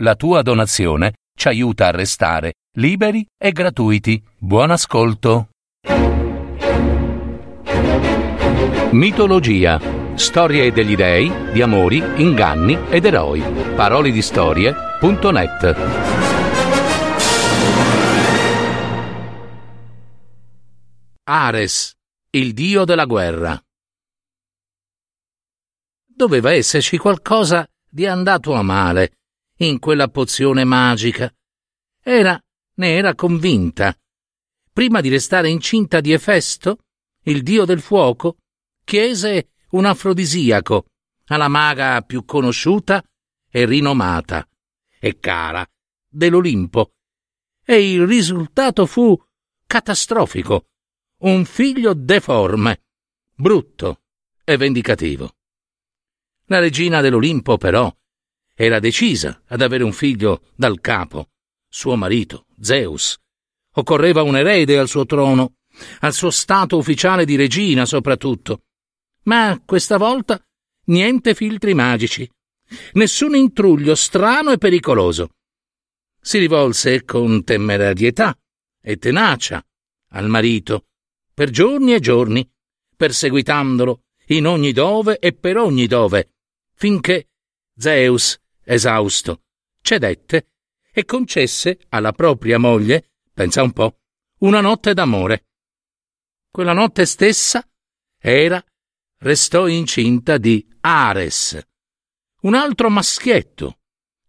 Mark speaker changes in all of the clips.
Speaker 1: La tua donazione ci aiuta a restare liberi e gratuiti. Buon ascolto. Mitologia. Storie degli dei, di amori, inganni ed eroi. Parole. Ares, il dio della guerra. Doveva esserci qualcosa di andato a male in quella pozione magica. Era, ne era convinta. Prima di restare incinta di Efesto, il dio del fuoco, chiese un afrodisiaco alla maga più conosciuta e rinomata e cara dell'Olimpo. E il risultato fu catastrofico. Un figlio deforme, brutto e vendicativo. La regina dell'Olimpo, però, era decisa ad avere un figlio dal capo, suo marito, Zeus. Occorreva un erede al suo trono, al suo stato ufficiale di regina soprattutto. Ma questa volta niente filtri magici, nessun intruglio strano e pericoloso. Si rivolse con temerarietà e tenacia al marito, per giorni e giorni, perseguitandolo in ogni dove e per ogni dove, finché Zeus, esausto, cedette e concesse alla propria moglie, pensa un po', una notte d'amore. Quella notte stessa era restò incinta di Ares, un altro maschietto.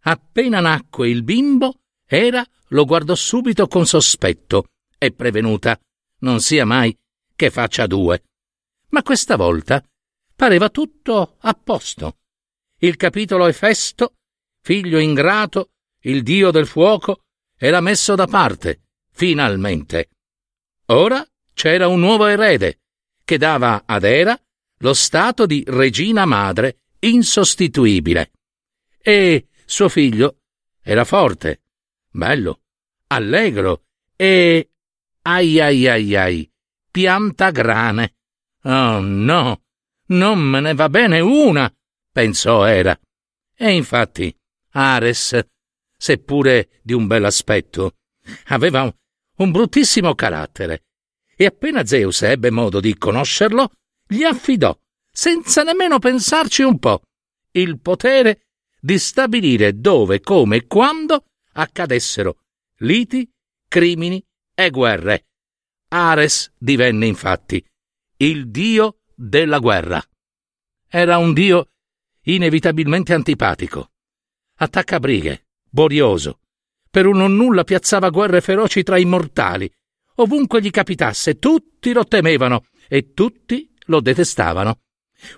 Speaker 1: Appena nacque il bimbo, Era lo guardò subito con sospetto e prevenuta. Non sia mai che faccia due. Ma questa volta pareva tutto a posto. Il capitolo Efesto, figlio ingrato, il dio del fuoco, era messo da parte, finalmente. Ora c'era un nuovo erede, che dava ad Era lo stato di regina madre insostituibile. E suo figlio era forte, bello, allegro e ai ai ai ai, pianta grane. Oh no, non me ne va bene una, pensò Era. E infatti Ares, seppure di un bel aspetto, aveva un, bruttissimo carattere. E appena Zeus ebbe modo di conoscerlo, gli affidò, senza nemmeno pensarci un po', il potere di stabilire dove, come e quando accadessero liti, crimini e guerre. Ares divenne infatti il dio della guerra. Era un dio inevitabilmente antipatico. Attaccabrighe, borioso, per un non nulla piazzava guerre feroci tra i mortali. Ovunque gli capitasse, tutti lo temevano e tutti lo detestavano.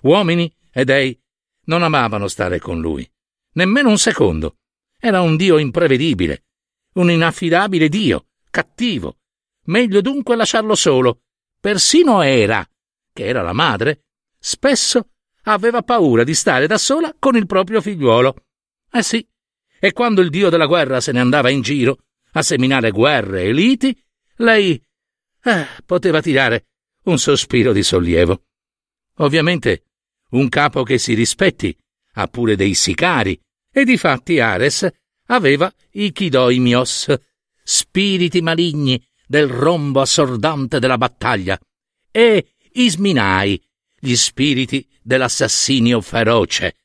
Speaker 1: Uomini e dei non amavano stare con lui, nemmeno un secondo. Era un dio imprevedibile, un inaffidabile dio, cattivo. Meglio dunque lasciarlo solo. Persino Era, che era la madre, spesso aveva paura di stare da sola con il proprio figliuolo. Eh sì, e quando il dio della guerra se ne andava in giro a seminare guerre e liti, lei eh, poteva tirare un sospiro di sollievo. Ovviamente un capo che si rispetti ha pure dei sicari, e difatti Ares aveva i Chidoimios, spiriti maligni del rombo assordante della battaglia, e Isminai, gli spiriti dell'assassinio feroce.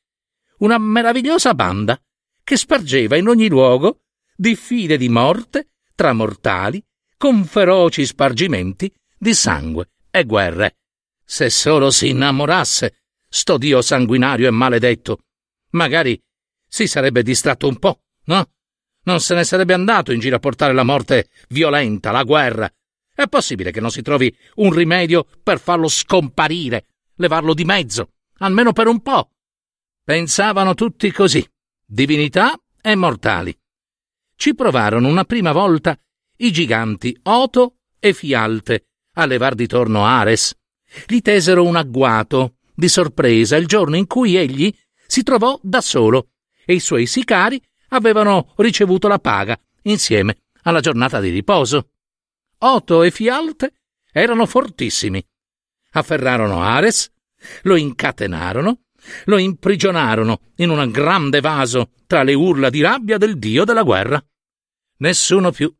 Speaker 1: Una meravigliosa banda che spargeva in ogni luogo diffide di morte tra mortali con feroci spargimenti di sangue e guerre. Se solo si innamorasse, sto dio sanguinario e maledetto, magari si sarebbe distratto un po', no? Non se ne sarebbe andato in giro a portare la morte violenta, la guerra. È possibile che non si trovi un rimedio per farlo scomparire, levarlo di mezzo, almeno per un po'. Pensavano tutti così, divinità e mortali. Ci provarono una prima volta i giganti Oto e Fialte a levar di torno Ares. Gli tesero un agguato di sorpresa il giorno in cui egli si trovò da solo e i suoi sicari avevano ricevuto la paga insieme alla giornata di riposo. Oto e Fialte erano fortissimi. Afferrarono Ares, lo incatenarono, lo imprigionarono in un grande vaso tra le urla di rabbia del dio della guerra. Nessuno più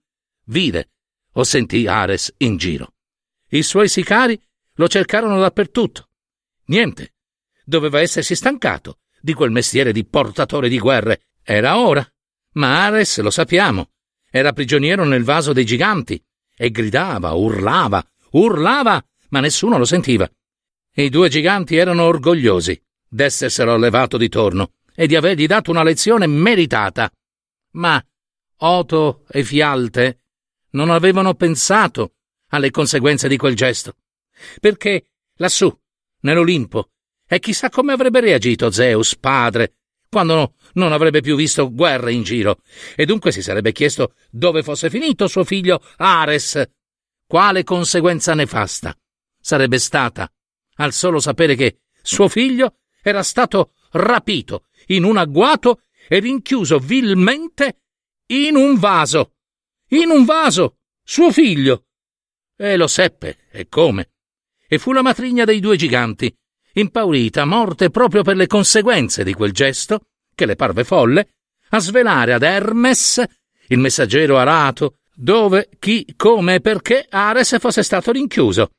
Speaker 1: vide o sentì Ares in giro. I suoi sicari lo cercarono dappertutto. Niente. Doveva essersi stancato di quel mestiere di portatore di guerre. Era ora. Ma Ares, lo sappiamo, era prigioniero nel vaso dei giganti e gridava, urlava, urlava, ma nessuno lo sentiva. I due giganti erano orgogliosi d'esserselo levato di torno e di avergli dato una lezione meritata. Ma Oto e Fialte non avevano pensato alle conseguenze di quel gesto, perché lassù, nell'Olimpo, e chissà come avrebbe reagito Zeus, padre, quando non avrebbe più visto guerre in giro, e dunque si sarebbe chiesto dove fosse finito suo figlio Ares. Quale conseguenza nefasta sarebbe stata al solo sapere che suo figlio era stato rapito in un agguato e rinchiuso vilmente in un vaso. In un vaso. Suo figlio. E lo seppe, e come. E fu la matrigna dei due giganti, impaurita, morte proprio per le conseguenze di quel gesto, che le parve folle, a svelare ad Hermes, il messaggero arato, dove, chi, come e perché Ares fosse stato rinchiuso.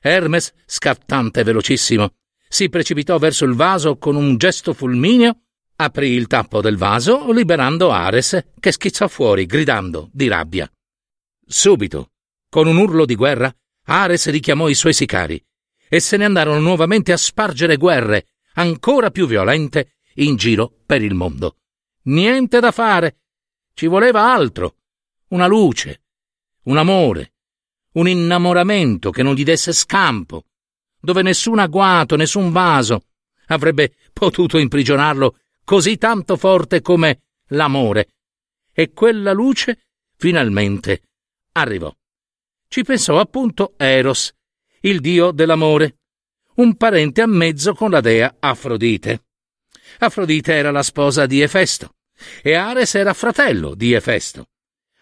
Speaker 1: Hermes, scattante velocissimo, si precipitò verso il vaso con un gesto fulmineo, aprì il tappo del vaso, liberando Ares, che schizzò fuori, gridando di rabbia. Subito, con un urlo di guerra, Ares richiamò i suoi sicari e se ne andarono nuovamente a spargere guerre ancora più violente in giro per il mondo. Niente da fare. Ci voleva altro. Una luce, un amore, un innamoramento che non gli desse scampo, dove nessun agguato, nessun vaso avrebbe potuto imprigionarlo così tanto forte come l'amore. E quella luce finalmente arrivò. Ci pensò appunto Eros, il dio dell'amore, un parente a mezzo con la dea Afrodite. Afrodite era la sposa di Efesto e Ares era fratello di Efesto.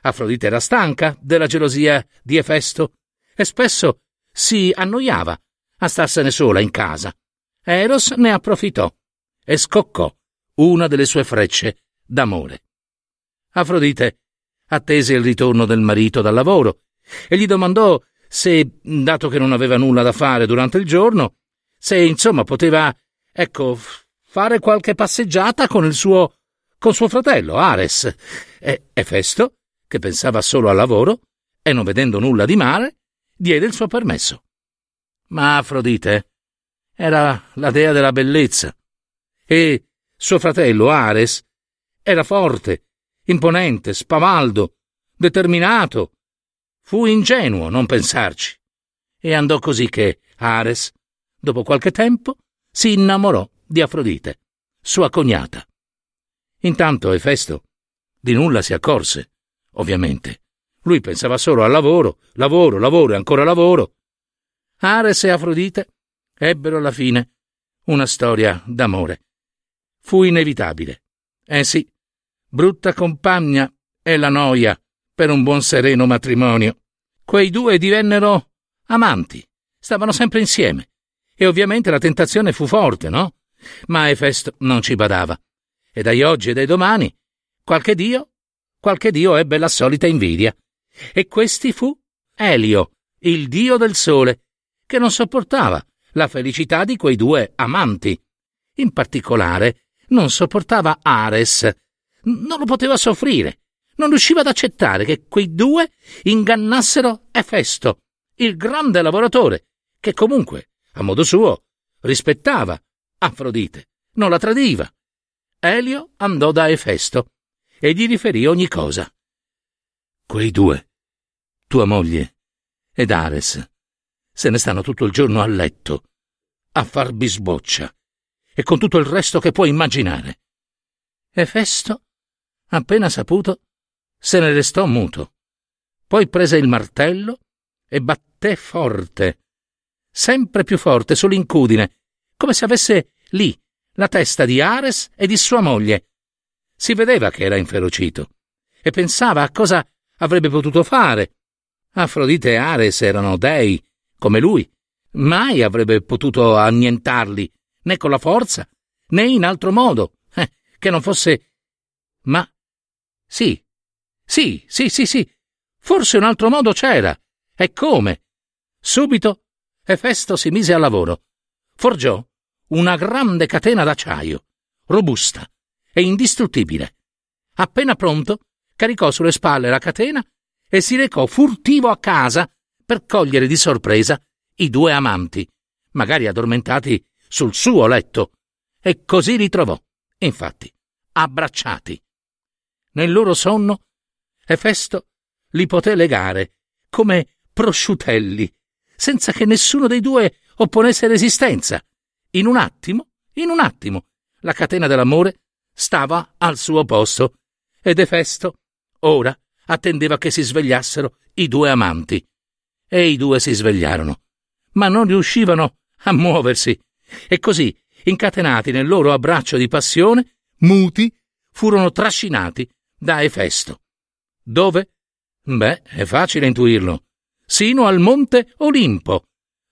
Speaker 1: Afrodite era stanca della gelosia di Efesto e spesso si annoiava a starsene sola in casa. Eros ne approfittò e scoccò una delle sue frecce d'amore. Afrodite attese il ritorno del marito dal lavoro e gli domandò se, dato che non aveva nulla da fare durante il giorno, se insomma poteva, ecco, fare qualche passeggiata con il suo con suo fratello Ares. E Efesto, che pensava solo al lavoro e non vedendo nulla di male, diede il suo permesso. Ma Afrodite era la dea della bellezza e suo fratello Ares era forte, imponente, spavaldo, determinato Fu ingenuo non pensarci. E andò così che Ares, dopo qualche tempo, si innamorò di Afrodite, sua cognata. Intanto Efesto di nulla si accorse, ovviamente. Lui pensava solo al lavoro, lavoro, lavoro e ancora lavoro. Ares e Afrodite ebbero alla fine una storia d'amore. Fu inevitabile. Eh sì, brutta compagna è la noia per un buon sereno matrimonio. Quei due divennero amanti, stavano sempre insieme. E ovviamente la tentazione fu forte, no? Ma Efesto non ci badava. E dai oggi e dai domani, qualche dio, qualche dio ebbe la solita invidia. E questi fu Elio, il dio del sole, che non sopportava la felicità di quei due amanti. In particolare, non sopportava Ares. Non lo poteva soffrire non riusciva ad accettare che quei due ingannassero Efesto, il grande lavoratore, che comunque, a modo suo, rispettava Afrodite, non la tradiva. Elio andò da Efesto e gli riferì ogni cosa. Quei due, tua moglie ed Ares, se ne stanno tutto il giorno a letto, a far bisboccia, e con tutto il resto che puoi immaginare. Efesto, appena saputo, se ne restò muto. Poi prese il martello e batté forte, sempre più forte sull'incudine, come se avesse lì la testa di Ares e di sua moglie. Si vedeva che era inferocito e pensava a cosa avrebbe potuto fare. Afrodite e Ares erano dei, come lui. Mai avrebbe potuto annientarli, né con la forza, né in altro modo, eh, che non fosse. Ma. Sì, sì, sì, sì, sì. Forse un altro modo c'era. E come? Subito Efesto si mise al lavoro. Forgiò una grande catena d'acciaio, robusta e indistruttibile. Appena pronto, caricò sulle spalle la catena e si recò furtivo a casa per cogliere di sorpresa i due amanti, magari addormentati sul suo letto, e così li trovò, infatti, abbracciati. Nel loro sonno, Efesto li poté legare come prosciutelli, senza che nessuno dei due opponesse resistenza. In un attimo, in un attimo, la catena dell'amore stava al suo posto ed Efesto ora attendeva che si svegliassero i due amanti. E i due si svegliarono, ma non riuscivano a muoversi. E così, incatenati nel loro abbraccio di passione, muti, furono trascinati da Efesto. Dove? Beh, è facile intuirlo. Sino al monte Olimpo.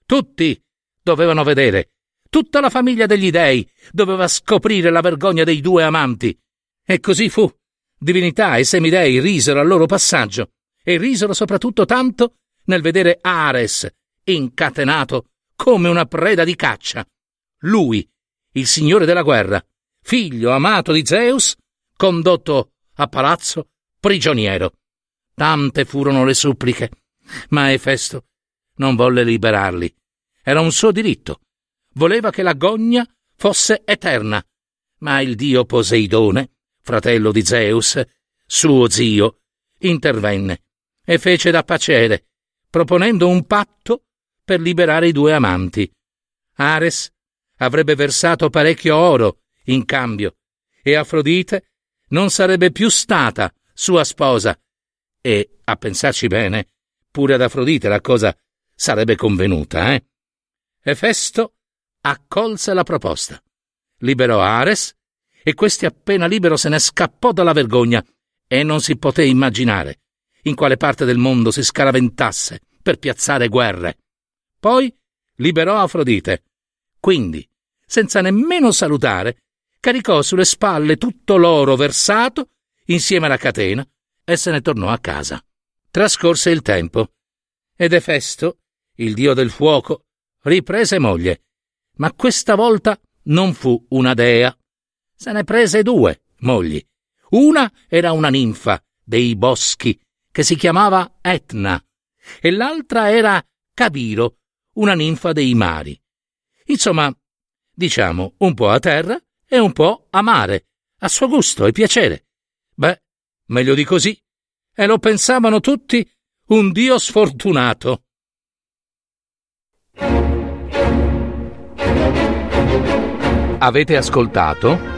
Speaker 1: Tutti dovevano vedere. Tutta la famiglia degli dei doveva scoprire la vergogna dei due amanti. E così fu. Divinità e semidei risero al loro passaggio, e risero soprattutto tanto nel vedere Ares incatenato come una preda di caccia. Lui, il signore della guerra, figlio amato di Zeus, condotto a palazzo prigioniero. Tante furono le suppliche, ma Efesto non volle liberarli. Era un suo diritto. Voleva che la gogna fosse eterna. Ma il dio Poseidone, fratello di Zeus, suo zio, intervenne e fece da pacere, proponendo un patto per liberare i due amanti. Ares avrebbe versato parecchio oro in cambio e Afrodite non sarebbe più stata sua sposa. E, a pensarci bene, pure ad Afrodite la cosa sarebbe convenuta, eh? Efesto accolse la proposta, liberò Ares e questi appena libero se ne scappò dalla vergogna e non si poté immaginare in quale parte del mondo si scaraventasse per piazzare guerre. Poi liberò Afrodite. Quindi, senza nemmeno salutare, caricò sulle spalle tutto l'oro versato insieme alla catena e se ne tornò a casa. Trascorse il tempo ed Efesto, il dio del fuoco, riprese moglie, ma questa volta non fu una dea. Se ne prese due mogli. Una era una ninfa dei boschi che si chiamava Etna e l'altra era Cabiro, una ninfa dei mari. Insomma, diciamo un po' a terra e un po' a mare, a suo gusto e piacere. Beh, meglio di così. E lo pensavano tutti un dio sfortunato.
Speaker 2: Avete ascoltato